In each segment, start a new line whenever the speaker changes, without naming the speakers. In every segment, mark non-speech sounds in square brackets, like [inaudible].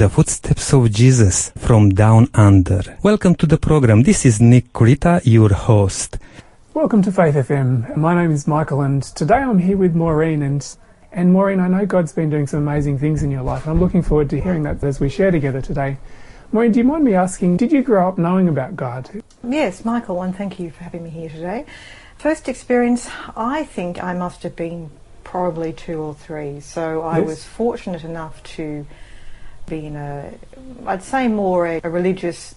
the footsteps of Jesus from down under. Welcome to the program. This is Nick Kurita, your host.
Welcome to Faith FM. My name is Michael, and today I'm here with Maureen. And and Maureen, I know God's been doing some amazing things in your life. and I'm looking forward to hearing that as we share together today. Maureen, do you mind me asking, did you grow up knowing about God?
Yes, Michael, and thank you for having me here today. First experience, I think I must have been probably two or three. So I
Yes.
was fortunate enough to be in a, I'd say more a, a religious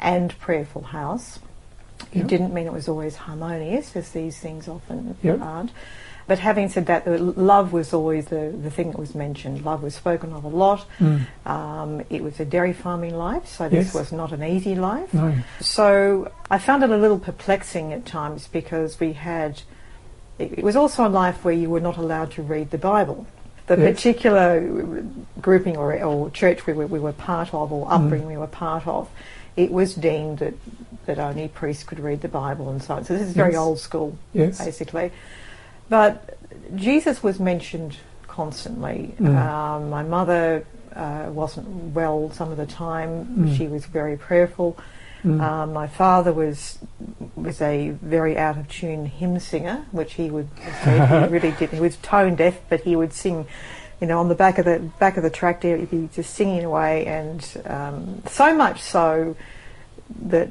and prayerful house. It
Yep.
didn't mean it was always harmonious, as these things often
Yep.
aren't. But having said that, love was always the, the thing that was mentioned. Love was spoken of a lot.
Mm.
Um, it was a dairy farming life, so this
Yes.
was not an easy life.
No.
So I found it a little perplexing at times because we had, it it was also a life where you were not allowed to read the Bible. The
Yes.
particular grouping or, or church we were, we were part of or upbringing we were part of, it was deemed that, that only priests could read the Bible and so on. So this is very
Yes.
old school,
Yes.
basically. But Jesus was mentioned constantly.
Mm.
Um, my mother uh, wasn't well some of the time.
Mm.
She was very prayerful.
Mm.
Um, my father was was a very out of tune hymn singer, which he would he [laughs] really did. He was tone deaf, but he would sing, you know, on the back of the back of the tractor. He'd be just singing away, and um, so much so that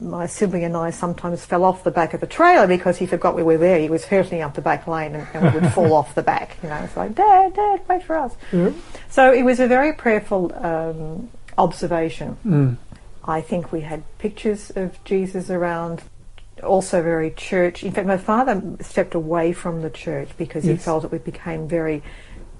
my sibling and I sometimes fell off the back of the trailer because he forgot we were there. He was hurtling up the back lane, and, and we would fall [laughs] off the back. You know, it's like Dad, Dad, wait for us.
Yeah.
So it was a very prayerful um, observation.
Mm.
I think we had pictures of Jesus around, also very church. In fact, my father stepped away from the church because he
Yes.
felt it became very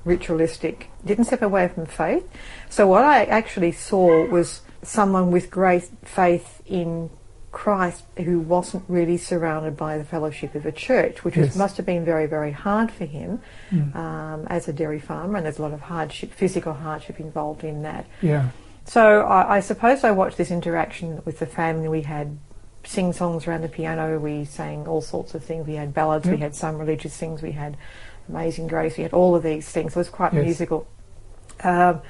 ritualistic. Didn't step away from faith. So what I actually saw was someone with great faith in Christ who wasn't really surrounded by the fellowship of a church, which was, must have been very, very hard for him
Mm.
um, as a dairy farmer, and there's a lot of hardship, physical hardship involved in that.
Yeah.
So I, I suppose I watched this interaction with the family. We had sing songs around the piano. We sang all sorts of things. We had ballads. We had some religious things. We had Amazing Grace. We had all of these things. It was quite
Yes.
musical. Um,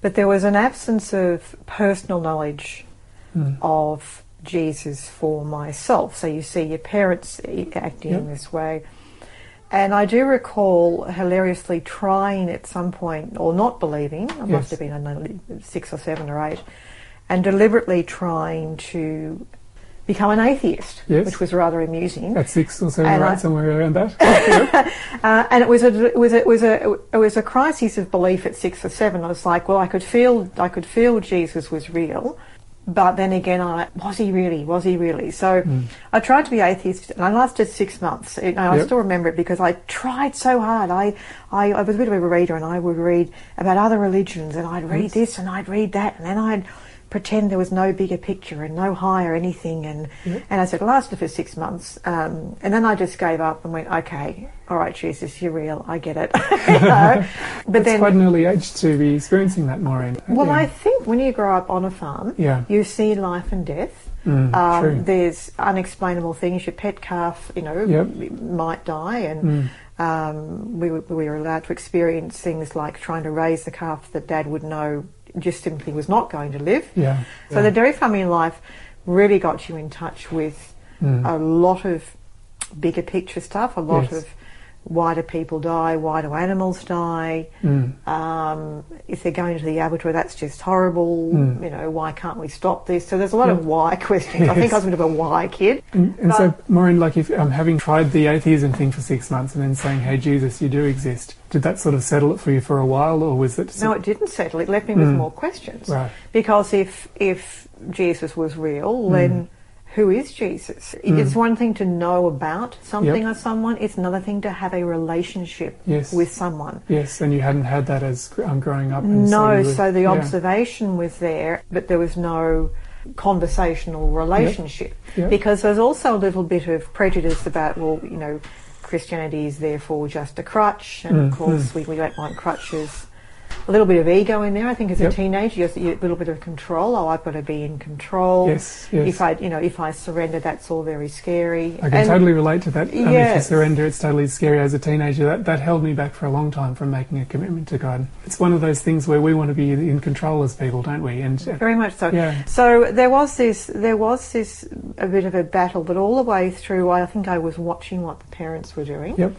but there was an absence of personal knowledge
Mm.
of Jesus for myself. So you see your parents acting in this way. And I do recall hilariously trying at some point, or not believing, I
Yes.
must have been I don't know, six or seven or eight, and deliberately trying to become an atheist,
Yes.
which was rather amusing.
At six or seven,
And
right?
I-
Somewhere around that. [laughs]
Uh, and it was a it was a, it was a it was a crisis of belief at six or seven. I was like, well, I could feel I could feel Jesus was real, but then again, I was he really? Was he really? So
Mm.
I tried to be atheist, and I lasted six months. Know, I
Yep.
still remember it because I tried so hard. I, I I was a bit of a reader, and I would read about other religions, and I'd read
Yes.
this and I'd read that, and then I'd pretend there was no bigger picture and no higher anything and
Yep.
and I said it lasted for six months um, and then I just gave up and went okay all right Jesus you're real I get it [laughs] know? [laughs] but
That's
then
quite an early age to be experiencing that, Maureen.
well. I think when you grow up on a farm
Yeah.
you see life and death
Mm,
um, there's unexplainable things your pet calf you know
Yep.
might die and
Mm.
um, we, we were allowed to experience things like trying to raise the calf that dad would know just simply was not going to live
Yeah.
so
yeah.
the dairy farming life really got you in touch with
Mm.
a lot of bigger picture stuff, a lot
Yes.
of why do people die, why do animals die,
Mm.
um, if they're going to the abattoir, that's just horrible,
Mm.
you know, why can't we stop this? So there's a lot
Yeah.
of why [laughs] questions. I think I was a bit of a why kid.
And, and so, Maureen, like if um, having tried the atheism thing for six months and then saying, "Hey, Jesus, you do exist," did that sort of settle it for you for a while, or was it?
No, it didn't settle. It left me with
Mm.
more questions.
Right.
Because if if Jesus was real, then who is Jesus?
Mm.
It's one thing to know about something
Yep.
or someone. It's another thing to have a relationship
Yes.
with someone.
Yes, and you hadn't had that as um, growing up. And
No,
you were-
so the
yeah.
observation was there, but there was no conversational relationship.
Yep.
Because there's also a little bit of prejudice about, well, you know, Christianity is therefore just a crutch, and
Mm,
of course we, we don't want crutches a little bit of ego in there. I think as
Yep.
a teenager, you're, you're a little bit of control. Oh, I've got to be in control.
Yes, yes.
If I, you know, if I surrender, that's all very scary.
I can
And-
totally relate to that. Um, If you surrender, it's totally scary. As a teenager, that, that held me back for a long time from making a commitment to God. It's one of those things where we want to be in control as people, don't we? And uh,
Very much so.
Yeah.
So there was this, there was this a bit of a battle, but all the way through, I think I was watching what the parents were doing.
yep,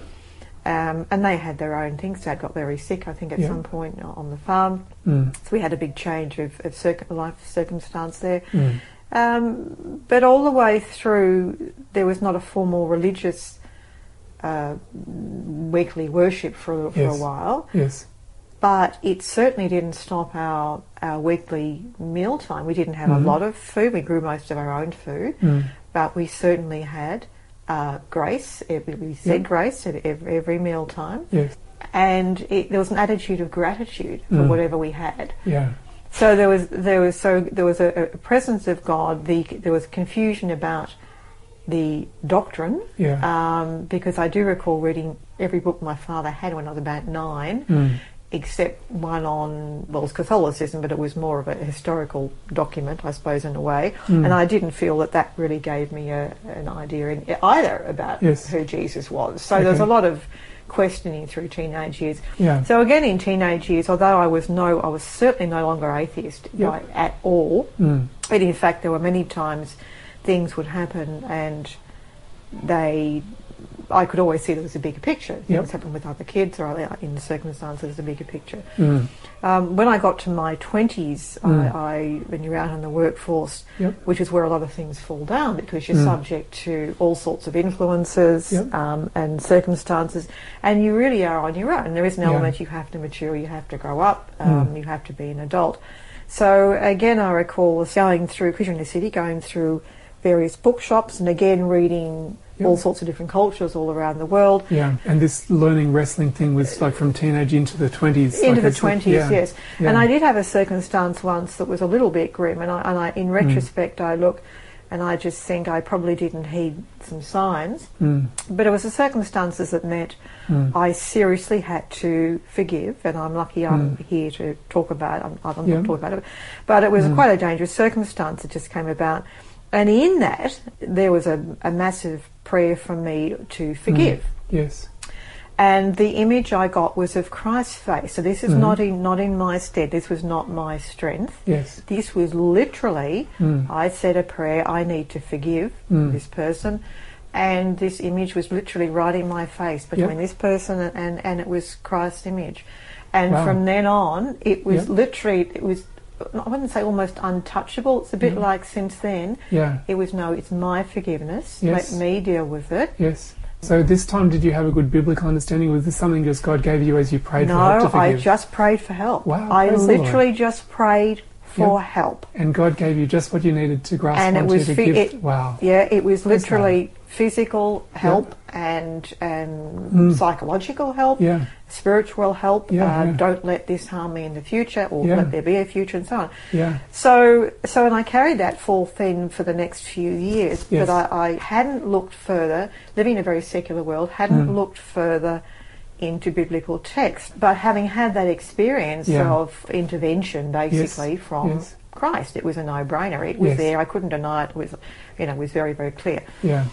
Um, and they had their own things. Dad got very sick, I think, at
Yeah.
some point on the farm.
mm,
So we had a big change of, of circ- life circumstance there.
mm,
Um, but all the way through, there was not a formal religious uh, weekly worship for, for
Yes.
a while.
yes,
But it certainly didn't stop our, our weekly meal time. We didn't have
Mhm.
a lot of food. We grew most of our own food,
mm,
but we certainly had uh, grace. We said grace at every, every meal time.
yes,
And it, there was an attitude of gratitude for
Mm.
whatever we had.
yeah,
So there was there was so there was a, a presence of God. The there was confusion about the doctrine
yeah,
um, because I do recall reading every book my father had when I was about nine,
mm,
except one on well, Catholicism, but it was more of a historical document, I suppose, in a way.
Mm.
And I didn't feel that that really gave me a, an idea in, either about
Yes.
who Jesus was. So there was a lot of questioning through teenage years.
yeah,
So again, in teenage years, although I was no, I was certainly no longer atheist
Yep.
right, at all.
mm,
But in fact, there were many times things would happen, and they, I could always see there was a bigger picture.
Yep.
Things happened with other kids, or other- in the circumstances, there's a bigger picture.
mm,
Um, when I got to my twenties,
Mm.
I, I, when you're out in the workforce,
Yep.
which is where a lot of things fall down because you're
Mm.
subject to all sorts of influences
Yep.
um, and circumstances, and you really are on your own. There is an
Yeah.
element you have to mature, you have to grow up, um,
Mm.
you have to be an adult. So again, I recall going through, because you're in the city, going through various bookshops and again reading
Yep.
all sorts of different cultures all around the world.
yeah. And this learning wrestling thing was like from teenage into the twenties.
into
like
the
it's like-
twenties,
yeah,
yes.
yeah.
And I did have a circumstance once that was a little bit grim, and I, and I in retrospect, I look and I just think I probably didn't heed some signs,
Mm,
but it was the circumstances that meant
mm,
I seriously had to forgive, and I'm lucky I'm
Mm.
here to talk about. I'm, I'm
Yeah.
not talking about it, but it was
Mm.
quite a dangerous circumstance that just came about, and in that there was a, a massive prayer from me to forgive.
yes,
And the image I got was of Christ's face. So this is
Mhm.
not in not in my stead. This was not my strength.
yes,
This was literally
mm,
I said a prayer. I need to forgive
Mm.
this person, and this image was literally right in my face between
Yep.
this person and, and and it was Christ's image. And
Wow.
from then on, it was
Yep.
literally it was. I wouldn't say almost untouchable. It's a bit
Mhm.
like since then
yeah,
it was no. It's my forgiveness.
Yes.
Let me deal with it.
yes. So this time, did you have a good biblical understanding? Was this something just God gave you as you prayed for help
No, I just prayed for help.
Wow,
I
Lord.
literally just prayed for help.
and God gave you just what you needed to grasp
And it
onto
was
to give.
it-
wow.
Yeah, it was
Praise
literally physical help and and
Mm.
psychological help,
Yeah.
spiritual help.
Yeah,
uh,
yeah.
Don't let this harm me in the future, or
Yeah.
let there be a future, and so on.
Yeah.
So, so, and I carried that full thing for the next few years.
Yes.
But I, I hadn't looked further, living in a very secular world, hadn't
Mm.
looked further into biblical text. But having had that experience
Yeah.
of intervention, basically from
yes.
Christ, it was a no-brainer. It was
Yes.
there. I couldn't deny it. It was, you know, it was very, very clear.
Yeah.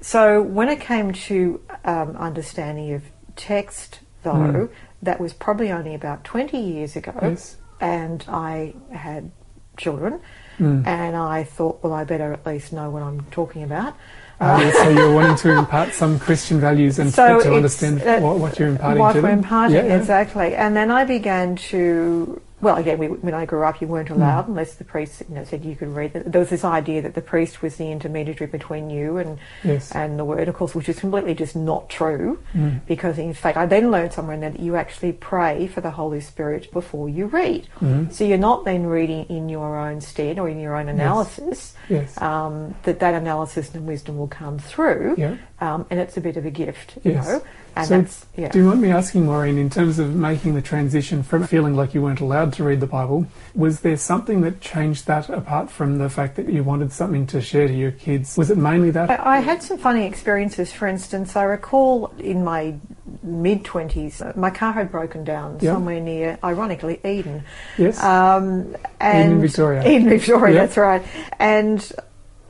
So when it came to um, understanding of text, though,
Mm.
that was probably only about 20 years ago
Yes.
and I had children,
Mm.
and I thought, well, I better at least know what I'm talking about.
Uh, so you're wanting to impart some Christian values and
So
to understand what, what you're imparting
what
to
we're
them.
imparting,
Yeah, yeah.
exactly. And then I began to, well, again, we, when I grew up, you
Hmm.
weren't allowed unless the priest you know, said you could read. There was this idea that the priest was the intermediary between you and
Yes.
and the word, of course, which is completely just not true.
Mm.
Because in fact, I then learned somewhere in there that you actually pray for the Holy Spirit before you read.
Mhm.
So you're not then reading in your own stead or in your own analysis.
Yes.
Um, that that analysis and wisdom will come through,
Yeah.
um, and it's a bit of a gift, you
Yes.
know. And
So
that's, yeah.
Do you mind me asking, Maureen, in terms of making the transition from feeling like you weren't allowed to read the Bible, was there something that changed that apart from the fact that you wanted something to share to your kids? Was it mainly that?
I, I had some funny experiences. For instance, I recall in my mid 20s, my car had broken down
Yeah.
somewhere near, ironically, Eden.
yes.
Um, and
Victoria.
Eden, Victoria,
Yeah.
that's right. And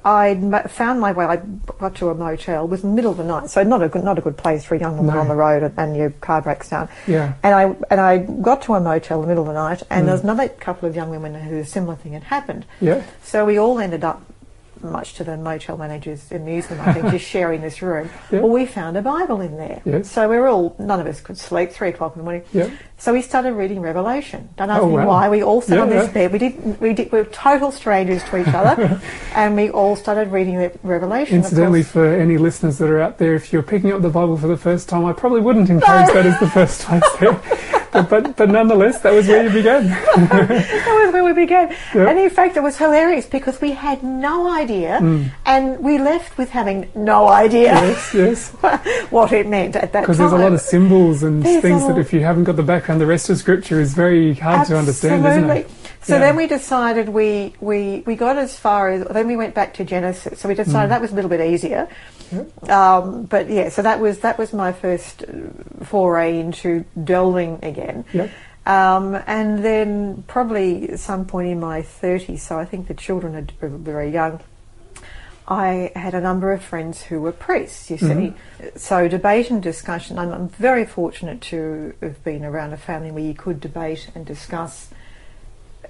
I found my way. I got to a motel. It was in the middle of the night, so not a good, not a good place for a young woman
No.
on the road, and, and your car breaks down.
yeah.
And I and I got to a motel in the middle of the night, and
Mm.
there was another couple of young women who a similar thing had happened.
Yeah.
So we all ended up, much to the motel manager's amusement, I think, just [laughs] sharing this room.
Yeah.
Well, we found a Bible in there.
Yes.
So we were all, none of us could sleep, three o'clock in the morning.
Yeah.
So we started reading Revelation. Don't ask
Oh,
me
wow.
why. We all sat
Yeah,
on this bed. We did. We did. We were total strangers to each other, [laughs] and we all started reading Re- Revelation.
Incidentally, for any listeners that are out there, if you're picking up the Bible for the first time, I probably wouldn't encourage that as the [laughs] first place there. But, but, but nonetheless, that was where you began. [laughs]
that was where we began.
Yeah.
And in fact, it was hilarious because we had no idea,
Mm.
and we left with having no idea
yes, yes. [laughs]
what it meant at that time.
Because there's a lot of symbols and
There's
things that if you haven't got the background, the rest of Scripture is very hard to understand, isn't it?
So
Yeah.
then we decided we, we, we got as far as then we went back to Genesis. So we decided
Mm.
that was a little bit easier. Um, but yeah, so that was that was my first foray into delving again.
Yep.
Um, and then probably some point in my 30s, so I think the children are very young, I had a number of friends who were priests, you see.
Mhm.
So debate and discussion, I'm, I'm very fortunate to have been around a family where you could debate and discuss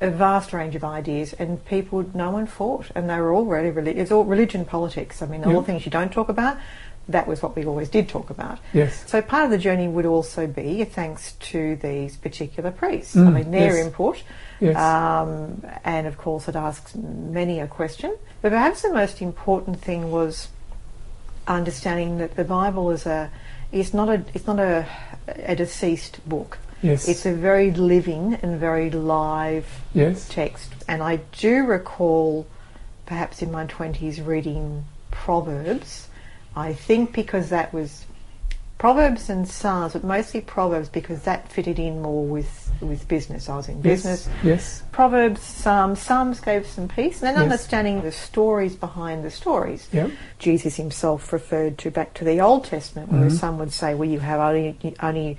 a vast range of ideas and people, no one fought and they were all really, really, it's all religion, politics. I mean, all
Yep.
the things you don't talk about, that was what we always did talk about.
Yes.
So part of the journey would also be thanks to these particular priests. I
Mm,
mean, their
yes.
input,
Yes.
um, and of course it asks many a question. But perhaps the most important thing was understanding that the Bible is a, it's not a, it's not a, a deceased book.
Yes.
It's a very living and very live
yes.
text. And I do recall, perhaps in my 20s, reading Proverbs. I think because that was Proverbs and Psalms, but mostly Proverbs because that fitted in more with, with business. I was in business.
Yes.
Proverbs, Psalms, Psalms gave some peace, and then
Yes.
understanding the stories behind the stories.
Yep.
Jesus himself referred to back to the Old Testament, whereas
Mhm.
some would say, well, you have only, only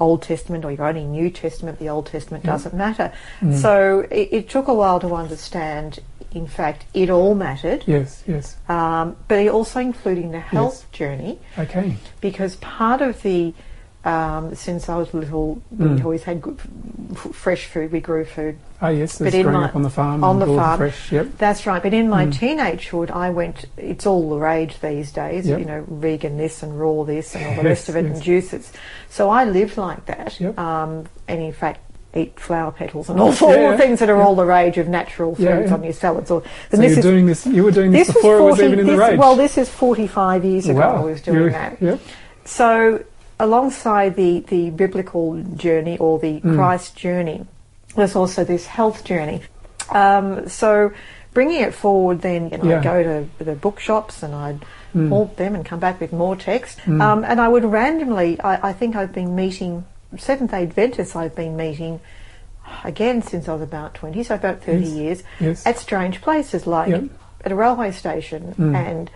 Old Testament or you're only New Testament, the Old Testament doesn't matter.
Mm.
So it, it took a while to understand, in fact, it all mattered,
Yes. Yes.
um, but also including the health journey,
Okay.
because part of the um, since I was little,
Mm.
we always had good, f- fresh food. We grew food.
Oh yes.
But in
growing
my-
up on the farm.
on the farm.
fresh. Yep.
That's right. But in my
Mm.
teenagehood, I went. It's all the rage these days.
Yep.
You know, vegan this and raw this and all the [laughs]
Yes,
rest of it
yes.
and juices. So I lived like that.
Yep.
Um, and in fact. Eat flower petals and all, [laughs] all
Yeah,
the things that are
yeah.
all the rage of natural foods
Yeah,
on your salads. Or,
So
and this
you're
is
doing this. You were doing this,
this
before
was
it was even in the rage.
Well, this is forty-five years ago.
wow.
I was doing
You're-
that. So, alongside the, the biblical journey or the
Mm.
Christ journey, there's also this health journey. Um, so, bringing it forward, then you know,
Yeah.
I'd go to the bookshops and I'd
Mm.
haunt them and come back with more text.
Mm.
Um, and I would randomly, I, I think I've been meeting Seventh Day Adventists. I've been meeting again since I was about twenty, so about thirty
Yes.
years
Yes.
at strange places like
Yep.
at a railway station
Mm.
and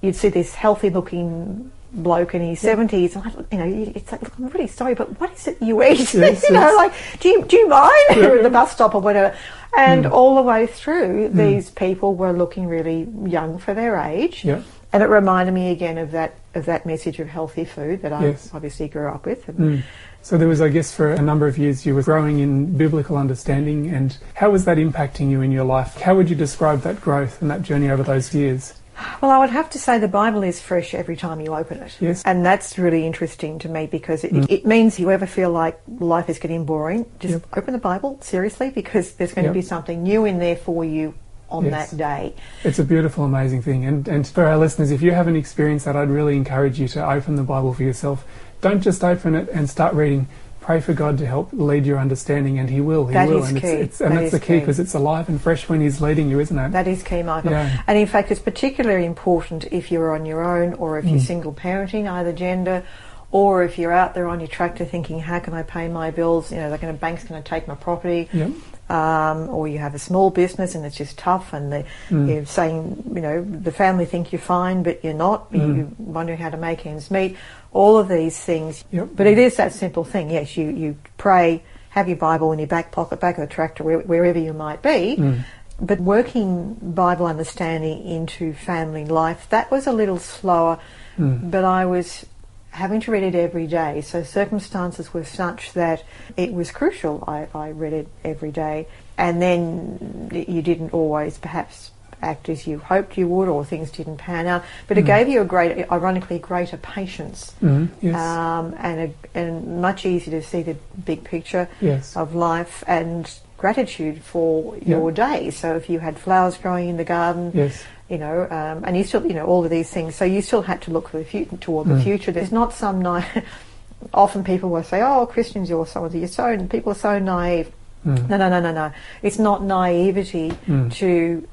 you'd see this healthy looking bloke in his seventies and I, you know it's like look, I'm really sorry but what is it you eat
Yes, [laughs]
you know
yes.
like do you do you mind
Yeah,
at [laughs] the bus stop or whatever and
Mm.
all the way through these people were looking really young for their age
Yep.
and it reminded me again of that of that message of healthy food that I
Yes.
obviously grew up with
Mm. So there was, I guess, for a number of years you were growing in biblical understanding, and how was that impacting you in your life? How would you describe that growth and that journey over those years?
Well, I would have to say the Bible is fresh every time you open it.
Yes.
And that's really interesting to me because it,
Mm.
it means you ever feel like life is getting boring, just
Yep.
open the Bible, seriously, because there's going
Yep.
to be something new in there for you on
Yes.
that day.
It's a beautiful, amazing thing. And, and for our listeners, if you haven't experienced that, I'd really encourage you to open the Bible for yourself. Don't just open it and start reading. Pray for God to help lead your understanding, and He will. He
That
will.
is
and
key.
It's, it's, and
That
that's the key because it's alive and fresh when He's leading you, isn't it?
That is key, Michael.
Yeah.
And in fact, it's particularly important if you're on your own or if you're
Mm.
single parenting, either gender, or if you're out there on your tractor thinking, how can I pay my bills? You know, like a bank's going to take my property.
Yep.
Um, or you have a small business and it's just tough, and the,
Mm.
you're saying, you know, the family think you're fine, but you're not.
Mm.
You're wondering how to make ends meet. All of these things.
Yep.
But it is that simple thing. Yes, you, you pray, have your Bible in your back pocket, back of the tractor, where, wherever you might be.
Mm.
But working Bible understanding into family life, that was a little slower,
Mm.
but I was having to read it every day. So circumstances were such that it was crucial. I, I read it every day. And then you didn't always perhaps act as you hoped you would or things didn't pan out. But it
Mm.
gave you a great, ironically, greater patience.
Mm. Yes.
Um, and, a, and much easier to see the big picture
yes.
of life and gratitude for
Yeah.
your day. So if you had flowers growing in the garden,
yes.
You know, um, and you still, you know, all of these things. So you still had to look for the future, toward the
Mm.
future. There's not some na- [laughs] Often people will say, "Oh, Christians, you're so you're so people are so naive."
Mm.
No, no, no, no, no. It's not naivety
Mm.
to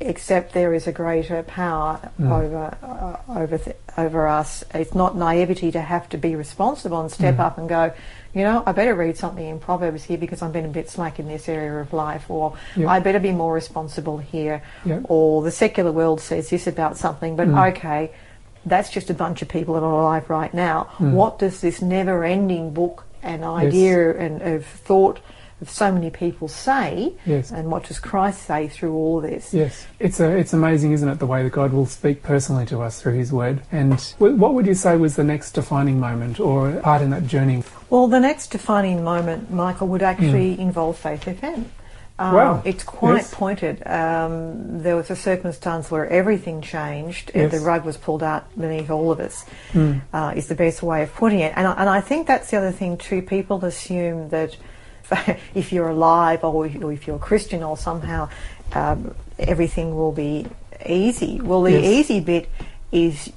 accept there is a greater power
Mm.
over uh, over th- over us. It's not naivety to have to be responsible and step
Mm.
up and go. You know, I better read something in Proverbs here because I've been a bit slack in this area of life, or
Yeah.
I better be more responsible here,
Yeah.
or the secular world says this about something, but
Mm.
okay, that's just a bunch of people that are alive right now.
Mm.
What does this never-ending book and idea and of thought so many people say,
Yes.
and what does Christ say through all this?
Yes, it's a, it's amazing, isn't it, the way that God will speak personally to us through His Word. And what would you say was the next defining moment or part in that journey?
Well, the next defining moment, Michael, would actually involve Faith FM. Um,
Wow.
It's quite
Yes.
pointed. Um, there was a circumstance where everything changed. and
Yes.
The rug was pulled out beneath all of us.
Mm.
uh, is the best way of putting it. And I, and I think that's the other thing too. People assume that [laughs] if you're alive or if, you're a Christian or somehow um, everything will be easy. Well, the
Yes.
easy bit is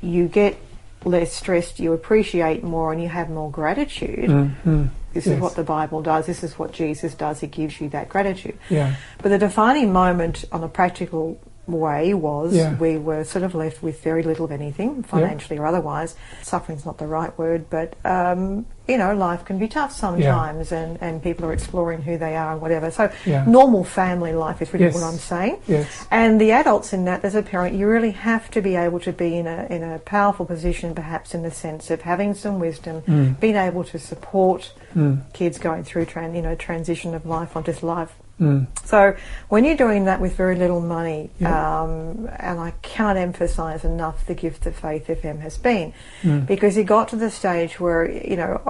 you get less stressed, you appreciate more, and you have more gratitude.
Mm, mm.
This
Yes.
is what the Bible does. This is what Jesus does. He gives you that gratitude.
Yeah.
But the defining moment on a practical way was
Yeah.
we were sort of left with very little of anything, financially or otherwise. Suffering's not the right word, but um, you know, life can be tough sometimes, and, and people are exploring who they are and whatever. So,
Yeah.
normal family life is really
Yes.
what I'm saying.
Yes.
And the adults in that, as a parent, you really have to be able to be in a in a powerful position, perhaps in the sense of having some wisdom,
Mm.
being able to support
Mm.
kids going through tran- you know transition of life onto this life
Mm.
so when you're doing that with very little money,
Yeah.
um, and I can't emphasise enough the gift that Faith FM has been,
Mm.
because it got to the stage where you know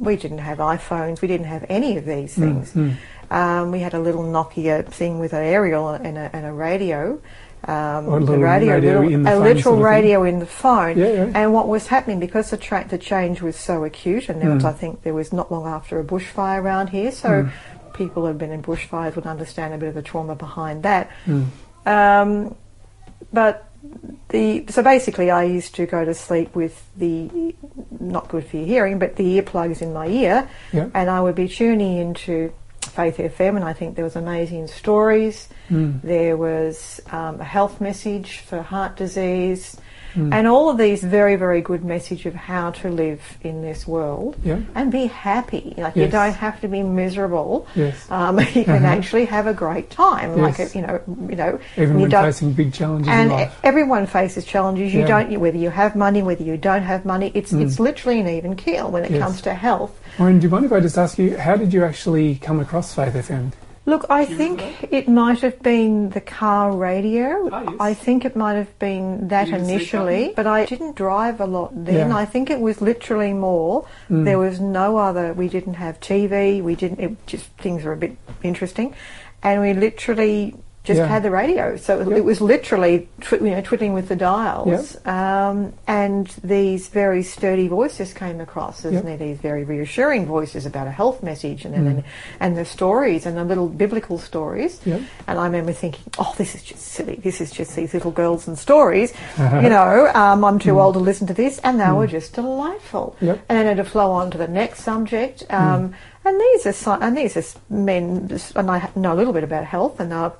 we didn't have iPhones, we didn't have any of these things.
Mm.
Um, we had a little Nokia thing with an aerial and a, and a radio. Um,
a
the
little radio
little-
the
a literal
sort of thing.
radio in the phone.
Yeah, yeah.
And what was happening because the tra- the change was so acute, and there was
Mm.
I think there was not long after a bushfire around here, so
Mm.
People who have been in bushfires would understand a bit of the trauma behind that.
Mm.
Um, but the so basically, I used to go to sleep with the not good for your hearing, but the earplugs in my ear,
Yeah.
and I would be tuning into Faith FM, and I think there was amazing stories.
Mm.
There was um, a health message for heart disease,
Mm.
and all of these very, very good message of how to live in this world
Yeah.
and be happy. Like you don't have to be miserable.
Yes.
Um, [laughs] you can
Uh-huh.
actually have a great time. Like
Yes.
you know, you know,
Even
you
facing big challenges
and
life.
everyone faces challenges. You
Yeah.
don't, whether you have money, whether you don't have money. It's
Mm.
it's literally an even keel when it
Yes.
comes to health.
Maureen, do you mind if I just ask you, how did you actually come across Faith FM?
Look, I think it might have been the car radio.
Ah, yes.
I think it might have been that
You
initially, but I didn't drive a lot then.
Yeah.
I think it was literally more.
Mm.
There was no other. We didn't have TV. We didn't. It just things were a bit interesting, and we literally just
Yeah.
had the radio. So it,
Yep.
it was literally you know twiddling with the dials, um, and these very sturdy voices came across. Isn't
Yep.
there? These very reassuring voices about a health message, and
Mm.
then and the stories and the little biblical stories.
Yep.
And I remember thinking, oh, this is just silly. This is just these little girls and stories. [laughs] you know, um, I'm too old to listen to this, and they were just delightful.
Yep.
And then to flow on to the next subject. Um, And these are and these are men, and I know a little bit about health, and uh,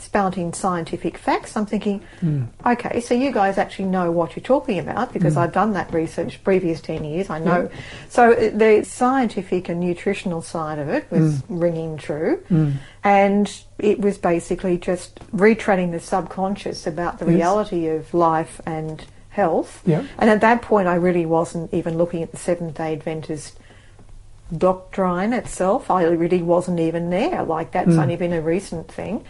spouting scientific facts. I'm thinking,
Mm.
okay, so you guys actually know what you're talking about because
Mm.
I've done that research previous 10 years. I know. So uh, the scientific and nutritional side of it was ringing true.
Mm.
And it was basically just retraining the subconscious about the
Yes.
reality of life and health.
Yeah.
And at that point, I really wasn't even looking at the Seventh day Adventist doctrine itself. I really wasn't even there. Like, that's
Mm.
only been a recent thing.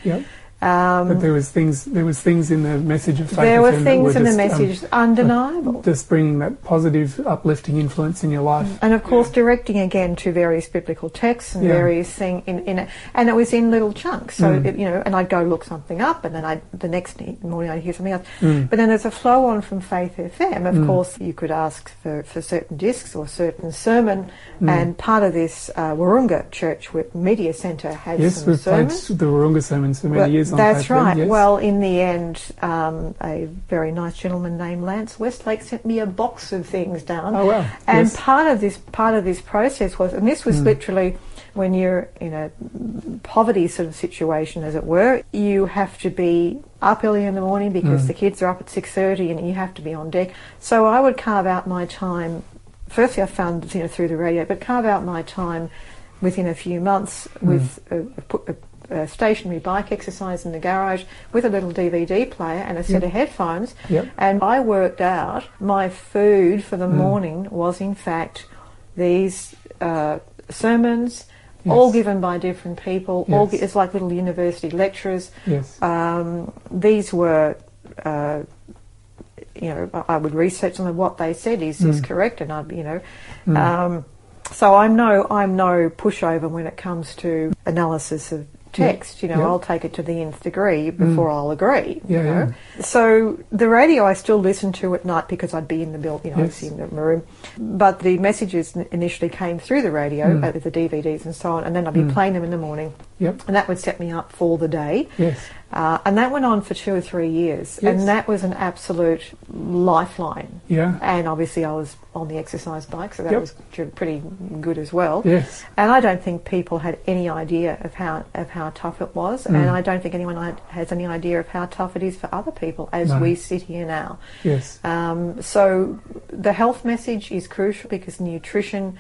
Um,
But there was things. There was things in the message of faith.
there were things in the
just, um,
message undeniable.
just bringing that positive, uplifting influence in your life.
and of course, directing again to various biblical texts and
Yeah.
various things in, in it, and it was in little chunks. So
Mm.
it, you know, and I'd go look something up, and then I the next morning I'd hear something else.
Mm.
But then there's a flow on from Faith FM. Of
Mm.
course, you could ask for, for certain discs or certain sermon,
Mm.
and part of this uh, Wahroonga Church Media Centre has
Yes,
some
we've played
sermons.
the Wahroonga sermons for many
Well,
years on
That's
FM,
right.
yes.
Well, in the end, um, a very nice gentleman named Lance Westlake sent me a box of things down.
oh wow,
And
yes.
part of this part of this process was, and this was
Mm.
literally when you're in a poverty sort of situation, as it were, you have to be up early in the morning because
Mm.
the kids are up at six thirty, and you have to be on deck. So I would carve out my time. Firstly, I found you know through the radio, but carve out my time within a few months
Mm.
with a, a, put a, a stationary bike exercise in the garage with a little DVD player and a set
Yep.
of headphones.
Yep.
And I worked out my food for the
Mm.
morning was, in fact, these uh, sermons, all given by different people. All
Yes.
gi- it's like little university lectures.
Yes.
Um, these were. Uh, you know, I would research them and what they said is, is
Mm.
correct, and I'd, you know,
Mm.
um, so I'm no I'm no pushover when it comes to analysis of text. You know. I'll take it to the nth degree before I'll agree.
Yeah,
you know? So the radio I still listen to at night because I'd be in the building, you know,
Yes.
in the room. But the messages initially came through the radio,
Mm.
uh, the DVDs and so on, and then I'd be
Mm.
playing them in the morning,
Yep.
and that would set me up for the day.
Yes.
Uh, and that went on for two or three years,
Yes.
and that was an absolute lifeline.
Yeah.
And obviously, I was on the exercise bike, so that
Yep.
was pretty good as well.
Yes.
And I don't think people had any idea of how of how tough it was,
Mm.
and I don't think anyone has any idea of how tough it is for other people as
No.
we sit here now.
Yes.
Um, so the health message is crucial because nutrition,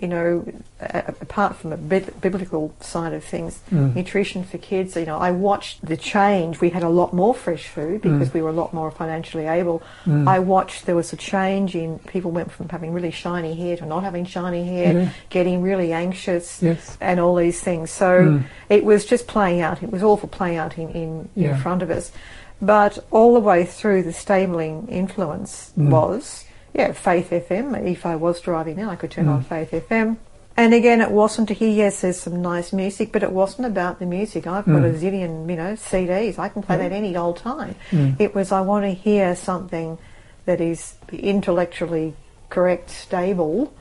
you know, apart from the biblical side of things,
Mm.
nutrition for kids. You know, I watched the change. We had a lot more fresh food because
Mm.
we were a lot more financially able.
Mm.
I watched there was a change in people went from having really shiny hair to not having shiny hair,
Yeah.
getting really anxious,
Yes.
and all these things. So
Mm.
it was just playing out. It was awful playing out in, in,
Yeah.
in front of us. But all the way through, the stabling influence
Mm.
was, yeah, Faith FM. If I was driving now, I could turn
Mm.
on Faith FM. And again, it wasn't to hear, yes, there's some nice music, but it wasn't about the music. I've got a
Mm.
zillion, you know, CDs. I can play
Yeah.
that any old time.
Mm.
It was, I want to hear something that is intellectually correct, stable.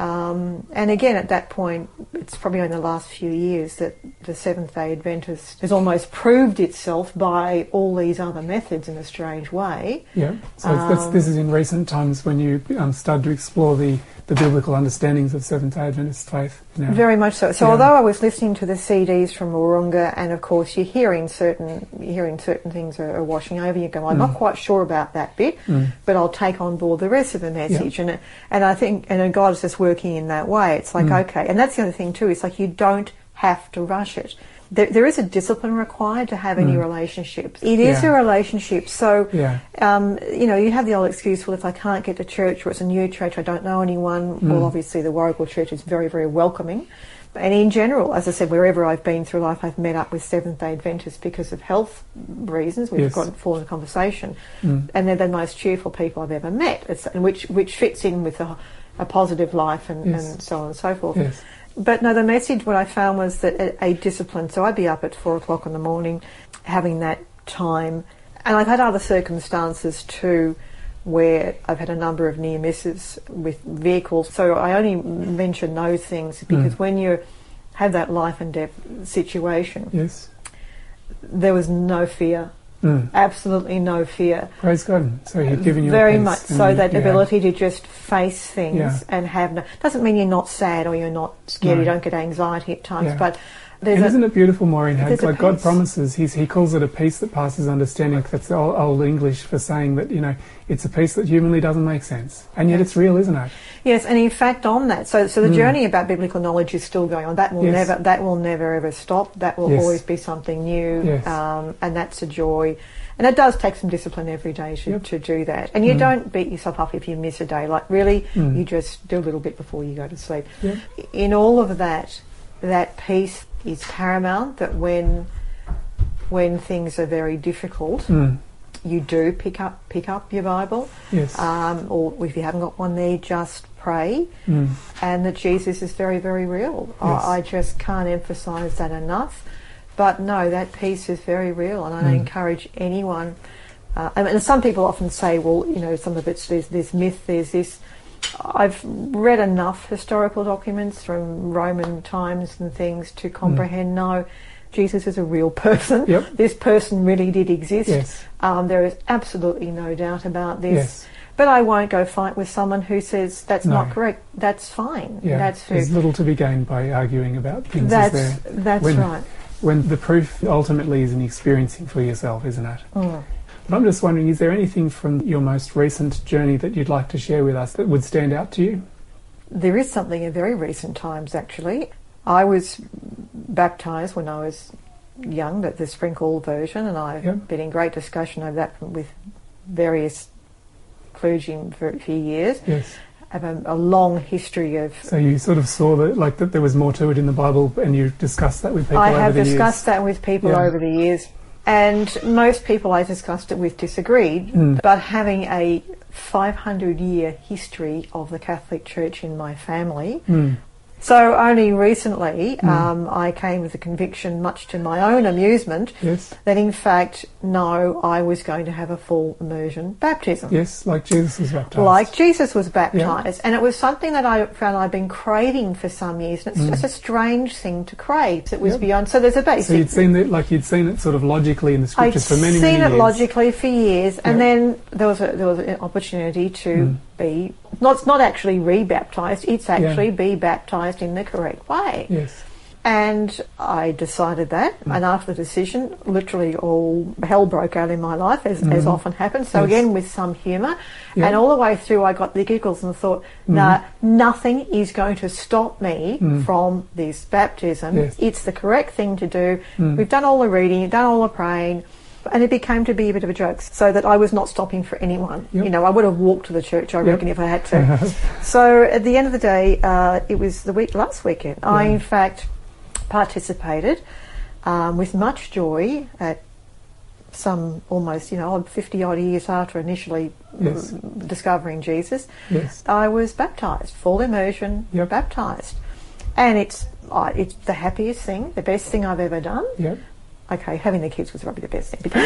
Um, and again, at that point, it's probably in the last few years that the Seventh day Adventist has almost proved itself by all these other methods in a strange way.
Yeah. So it's
Um,
this is in recent times when you um, start to explore the, the biblical understandings of Seventh Day Adventist faith. Now.
Very much so. So
Yeah.
although I was listening to the CDs from Wahroonga, and of course you're hearing certain you're hearing certain things are, are washing over, you go, I'm not
Mm.
quite sure about that bit,
Mm.
but I'll take on board the rest of the message. And and I think and God is just working in that way. It's like
Mm.
okay, and that's the other thing too. It's like you don't have to rush it. There, there is a discipline required to have any
Mm.
relationships. It is
Yeah.
a relationship. So
Yeah.
um, you know, you have the old excuse, well, if I can't get to church or it's a new church, I don't know anyone. Well,
Mm.
obviously, the Warragul Church is very, very welcoming. And in general, as I said, wherever I've been through life, I've met up with Seventh day Adventists because of health reasons. We've
Yes.
got fallen conversation.
Mm.
And they're the most cheerful people I've ever met, it's, and which, which fits in with a, a positive life and,
Yes.
and so on and so forth.
Yes.
But no, the message what I found was that a, a discipline. So I'd be up at four o'clock in the morning, having that time, and I've had other circumstances too, where I've had a number of near misses with vehicles. So I only mention those things because
Mm.
when you have that life and death situation,
Yes.
there was no fear,
Mm.
absolutely no fear.
Praise God. So He's given you
very much so that
had-
ability to just face things
Yeah.
and have no doesn't mean you're not sad or you're not scared
No.
you don't get anxiety at times
Yeah.
but There's
and
a-
isn't it beautiful, Maureen? How
there's
like God promises, he's, He calls it a peace that passes understanding. That's the old, old English for saying that you know it's a peace that humanly doesn't make sense, and yet it's real, isn't it?
Yes, and in fact, on that, so so the
Mm.
journey about biblical knowledge is still going on. That will
Yes.
never that will never ever stop. That will
Yes.
always be something new,
Yes.
um, and that's a joy. And it does take some discipline every day to,
Yep.
to do that. And you
Mm.
don't beat yourself up if you miss a day. Like really,
Mm.
you just do a little bit before you go to sleep.
Yep.
In all of that, that peace is paramount. That when when things are very difficult,
Mm.
you do pick up pick up your Bible,
Yes.
um, or if you haven't got one there, just pray
Mm.
and that Jesus is very, very real.
Yes.
I, I just can't emphasise that enough. But no, that peace is very real, and I
Mm.
encourage anyone. Uh, and, and some people often say, well, you know, some of it's there's, there's myth, there's this. I've read enough historical documents from Roman times and things to comprehend. No, Jesus is a real person.
Mm. Yep.
This person really did exist.
Yes.
Um, there is absolutely no doubt about this.
Yes.
But I won't go fight with someone who says that's
No.
not correct. That's fine.
Yeah.
That's who.
There's little to be gained by arguing about things.
That's
there?
that's
When-
right.
When the proof ultimately is in experiencing for yourself, isn't it?
Mm.
But I'm just wondering, is there anything from your most recent journey that you'd like to share with us that would stand out to you?
There is something in very recent times actually. I was baptised when I was young, but the sprinkle version, and I've
Yep.
been in great discussion over that with various clergy for a few years.
Yes.
I have a, a long history of
So you sort of saw that, like, that there was more to it in the Bible, and you discussed that with people
I have discussed that with people
Yeah.
over the years, and most people I discussed it with disagreed.
Mm.
But having a 500 year history of the Catholic Church in my family.
Mm.
So only recently
Mm.
um, I came with the conviction, much to my own amusement,
Yes.
that in fact, no, I was going to have a full immersion baptism.
Yes, like Jesus was baptized.
Like Jesus was baptized, and it was something that I found I'd been craving for some years, and it's
Mm.
just a strange thing to crave. It was
Yep.
beyond. So there's a basic
So you'd seen it, like you'd seen it sort of logically in the
I'd
scriptures for many,
years.
seen
it logically for years, and
Yeah.
then there was a, there was an opportunity to
Mm.
Be not it's not actually re-baptized; it's actually be baptized in the correct way.
Yes.
And I decided that,
Mm.
and after the decision, literally all hell broke out in my life, as, as
Mm.
often happens. So
Yes.
again, with some humour,
Yeah.
and all the way through, I got the giggles and thought, nah, nothing is going to stop me
Mm.
from this baptism.
Yes.
It's the correct thing to do.
Mm.
We've done all the reading, done all the praying. And it became to be a bit of a joke, so that I was not stopping for anyone.
Yep.
You know, I would have walked to the church, I
Yep.
reckon, if I had to. so at the end of the day, uh, it was the week last weekend. I, in fact, participated um, with much joy at some almost, you know, 50 odd years after initially
Yes.
discovering Jesus.
Yes.
I was baptized, full immersion,
Yep.
baptized. And it's, uh, it's the happiest thing, the best thing I've ever done.
Yep.
Okay, having the kids was probably the best thing. Because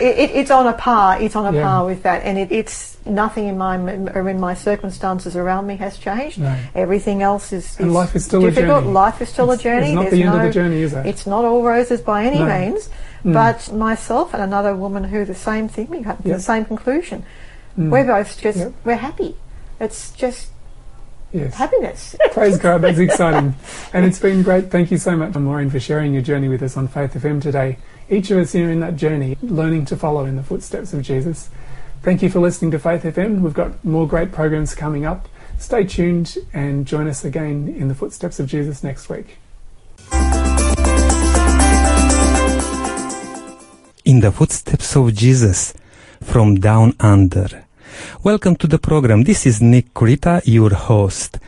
it, it, it's on a par. It's on a
Yeah.
par with that, and it, it's nothing in my or in my circumstances around me has changed.
No.
Everything else is,
And life is still a
difficult.
journey.
Life is still
It's-
a journey.
It's not
There's
the end
no,
of the journey, is it?
It's not all roses by any
No.
means.
Mm.
But myself and another woman who the same thing, we got
Yep.
the same conclusion.
Mm.
We're both just
Yep.
we're happy. It's just
yes.
happiness. [laughs]
Praise God, that's exciting. And it's been great. Thank you so much, Maureen, for sharing your journey with us on Faith FM today. Each of us here in that journey, learning to follow in the footsteps of Jesus. Thank you for listening to Faith FM. We've got more great programs coming up. Stay tuned and join us again in the footsteps of Jesus next week.
In the footsteps of Jesus from down under. Welcome to the program. This is Nick Kurita, your host.